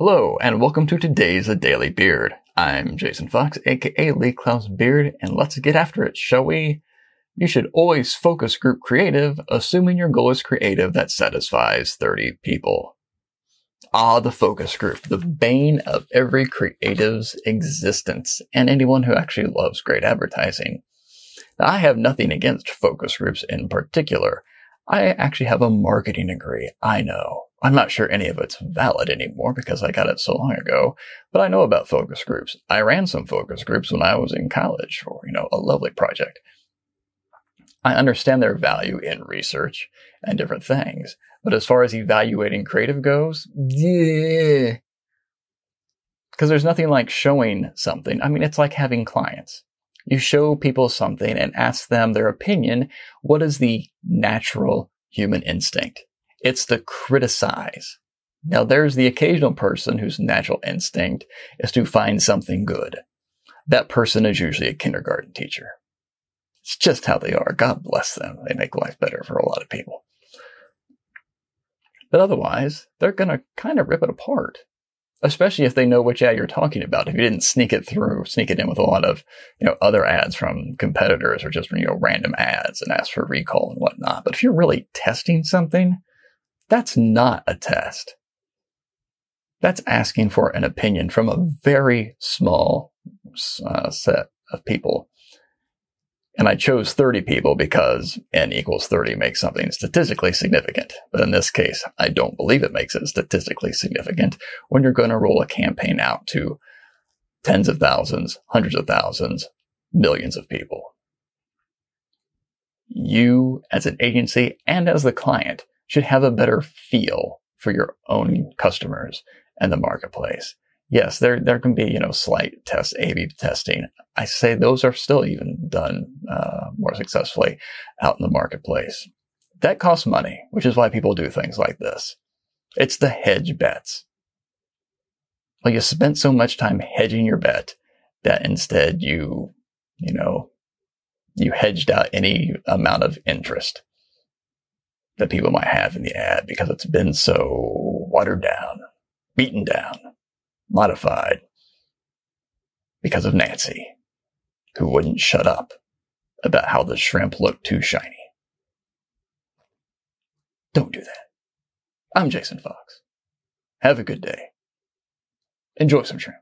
Hello, and welcome to today's A Daily Beard. I'm Jason Fox, aka Lee Clow's Beard, and let's get after it, shall we? You should always focus group creative, assuming your goal is creative that satisfies 30 people. Ah, the focus group, the bane of every creative's existence, and anyone who actually loves great advertising. Now, I have nothing against focus groups in particular. I actually have a marketing degree. I know. I'm not sure any of it's valid anymore because I got it so long ago, but I know about focus groups. I ran some focus groups when I was in college for, you know, a lovely project. I understand their value in research and different things, but as far as evaluating creative goes, yeah. Because there's nothing like showing something. I mean, it's like having clients. You show people something and ask them their opinion. What is the natural human instinct? It's to criticize. Now there's the occasional person whose natural instinct is to find something good. That person is usually a kindergarten teacher. It's just how they are. God bless them. They make life better for a lot of people. But otherwise, they're going to kind of rip it apart. Especially if they know which ad you're talking about. If you didn't sneak it through, sneak it in with a lot of, you know, other ads from competitors or just, you know, random ads and ask for recall and whatnot. But if you're really testing something, that's not a test. That's asking for an opinion from a very small uh, set of people. And I chose 30 people because n equals 30 makes something statistically significant. But in this case, I don't believe it makes it statistically significant when you're going to roll a campaign out to tens of thousands, hundreds of thousands, millions of people. You as an agency and as the client should have a better feel for your own customers and the marketplace. Yes, there there can be you know slight test A/B testing. I say those are still even done uh, more successfully out in the marketplace. That costs money, which is why people do things like this. It's the hedge bets. Well, you spent so much time hedging your bet that instead you, you know, you hedged out any amount of interest that people might have in the ad because it's been so watered down, beaten down, modified because of Nancy, who wouldn't shut up about how the shrimp looked too shiny. Don't do that. I'm Jason Fox. Have a good day. Enjoy some shrimp.